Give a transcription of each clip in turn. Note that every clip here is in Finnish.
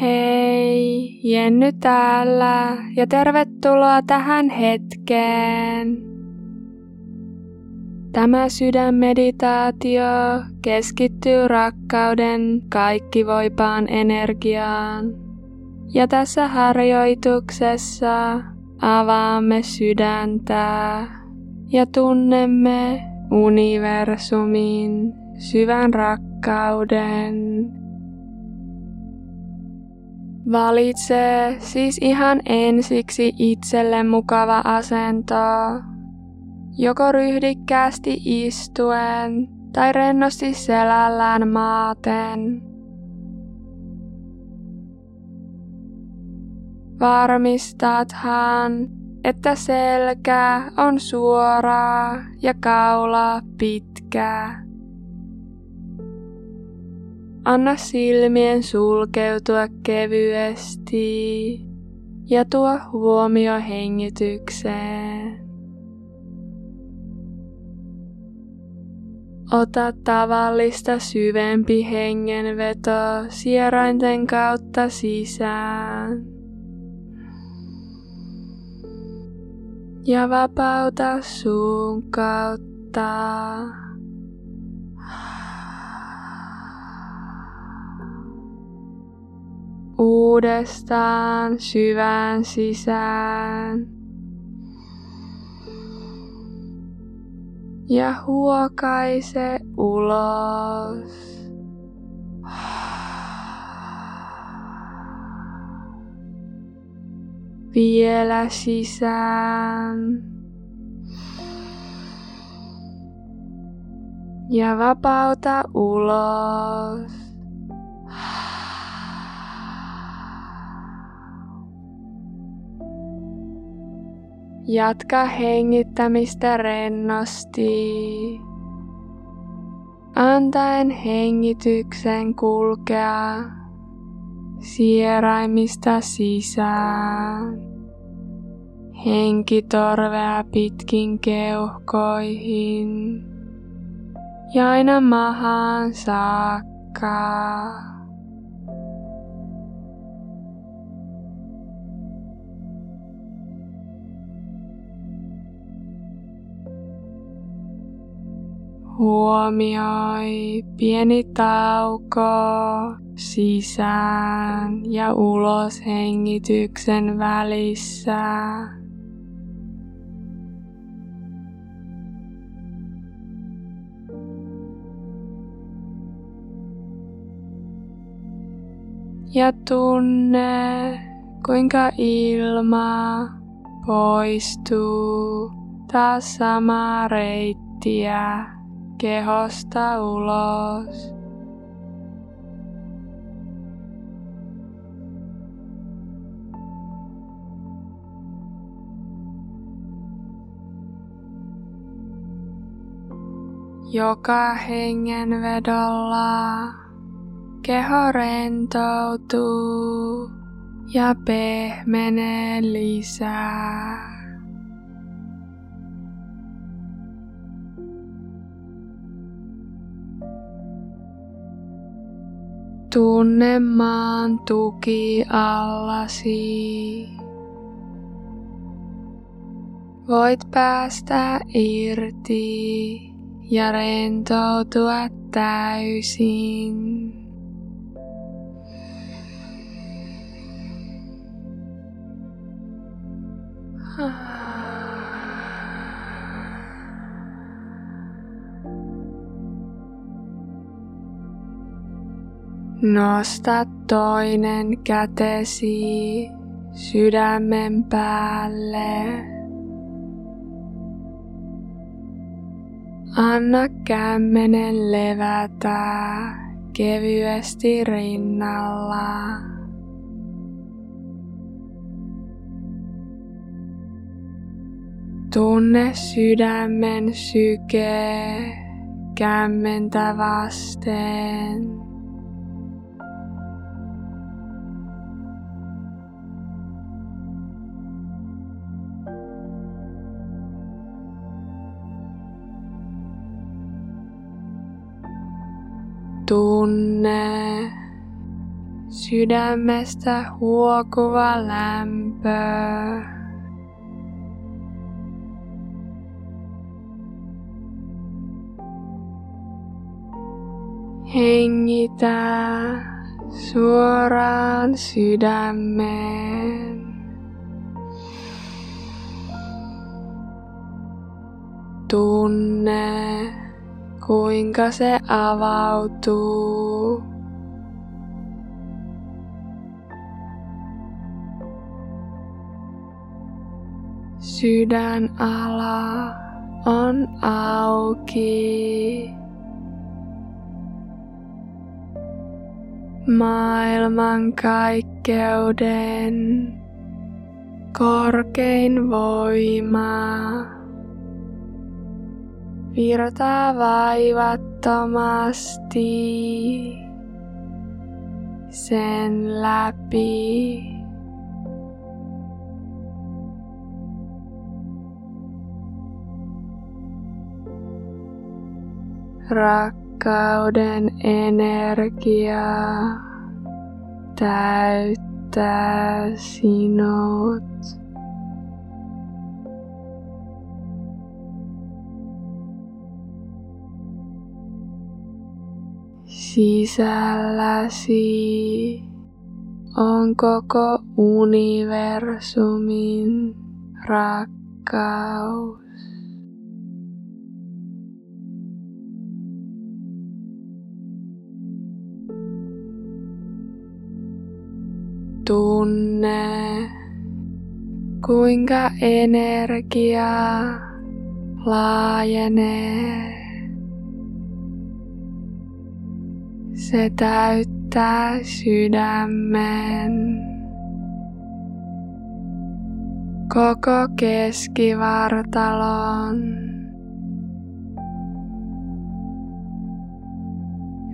Hei, Jenny täällä ja tervetuloa tähän hetkeen. Tämä sydänmeditaatio keskittyy rakkauden kaikkivoipaan energiaan. Ja tässä harjoituksessa avaamme sydäntä ja tunnemme universumin syvän rakkauden Valitse siis ihan ensiksi itselle mukava asento, joko ryhdikkäästi istuen tai rennosti selällään maaten. Varmistathan, että selkä on suoraa ja kaula pitkä. Anna silmien sulkeutua kevyesti ja tuo huomio hengitykseen. Ota tavallista syvempi hengenveto sierainten kautta sisään. Ja vapauta suun kautta. Uudestaan syvään sisään. Ja huokaise ulos. Vielä sisään. Ja vapauta ulos. Jatka hengittämistä rennosti. Antaen hengityksen kulkea sieraimista sisään. Henkitorvea pitkin keuhkoihin ja aina mahaan saakka. Huomioi pieni tauko sisään ja ulos hengityksen välissä. Ja tunne, kuinka ilma poistuu taas samaa reittiä kehosta ulos. Joka hengenvedolla keho rentoutuu ja pehmenee lisää. Tunne maan tuki allasi. Voit päästä irti ja rentoutua täysin. Nosta toinen kätesi sydämen päälle. Anna kämmenen levätä kevyesti rinnalla. Tunne sydämen syke kämmentä vasten. Tunne Sydämestä huokuva lämpö. Hengitä suoraan sydämeen. Tunne, kuinka se avautuu. Sydän ala on auki. Maailmankaikkeuden korkein voima virtaa vaivattomasti sen läpi. Rakkauden energia täyttää sinut. Sisälläsi on koko universumin rakkaus. Tunne, kuinka energia laajenee. Se täyttää sydämen. Koko keskivartalon.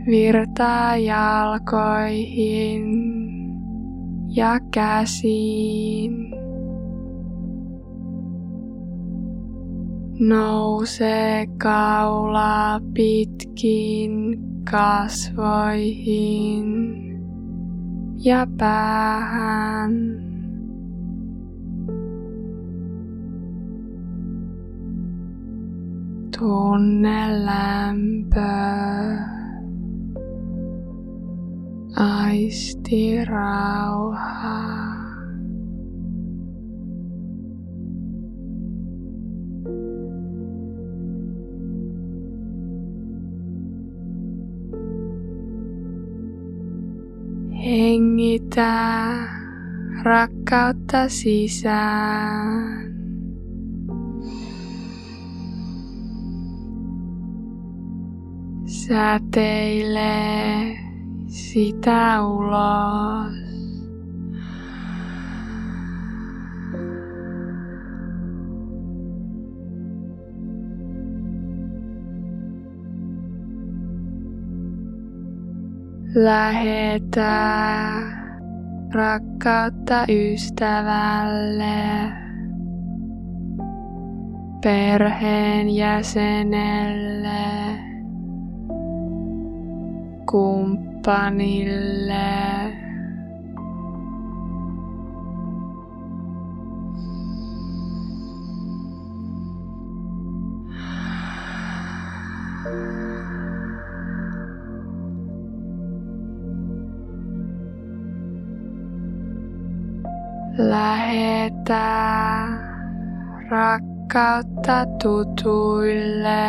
Virtaa jalkoihin ja käsiin. Nousee kaula pitkin kasvoihin ja päähän. Tunne lämpöä. Aisti rauhaa. Hengitä rakkautta sisään. Säteilee sitä ulos. Lähetä rakkautta ystävälle, perheen jäsenelle, kumppanille Lähetä rakkautta tutuille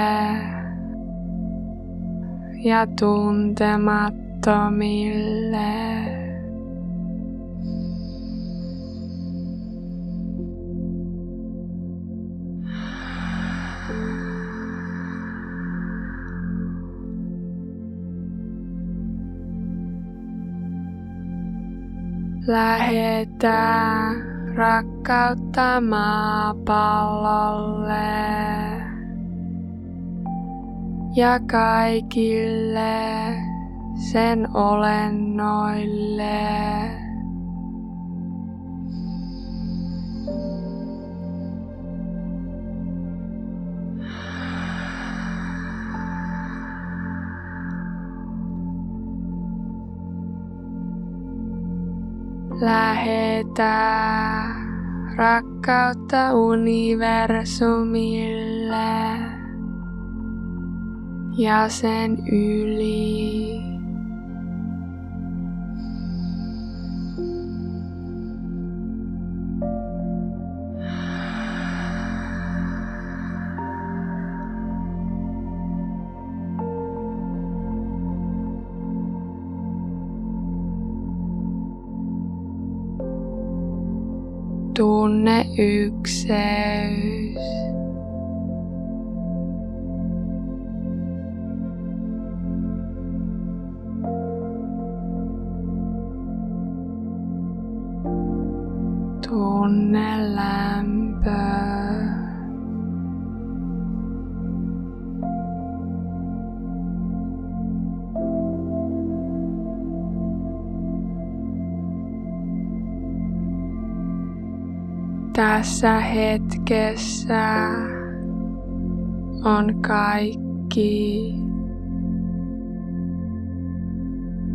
ja tuntemat tuntemattomille. Lähetä rakkautta maapallolle ja kaikille sen olennoille. Lähetä rakkautta universumille ja sen yli. Tunne ykseys. Tunne lämpö. Tässä hetkessä on kaikki.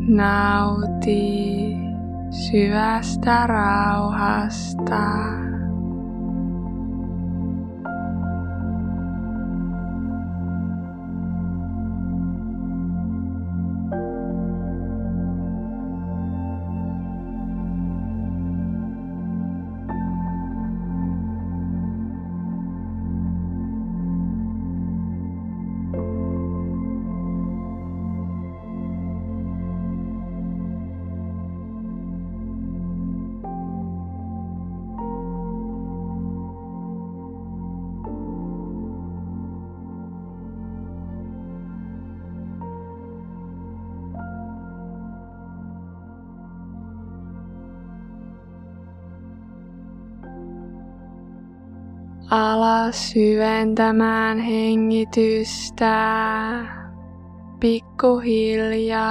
Nauti syvästä rauhasta. Alas syventämään hengitystä pikkuhiljaa.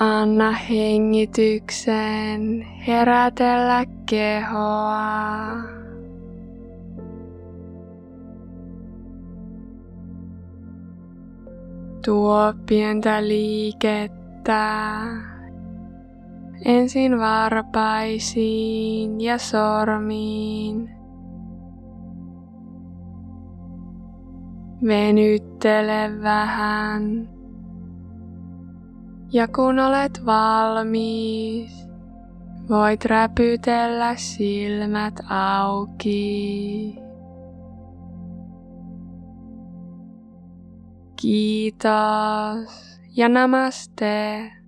Anna hengityksen herätellä kehoa. Tuo pientä liikettä että ensin varpaisiin ja sormiin. Venyttele vähän. Ja kun olet valmis, voit räpytellä silmät auki. Kiitos ja namaste.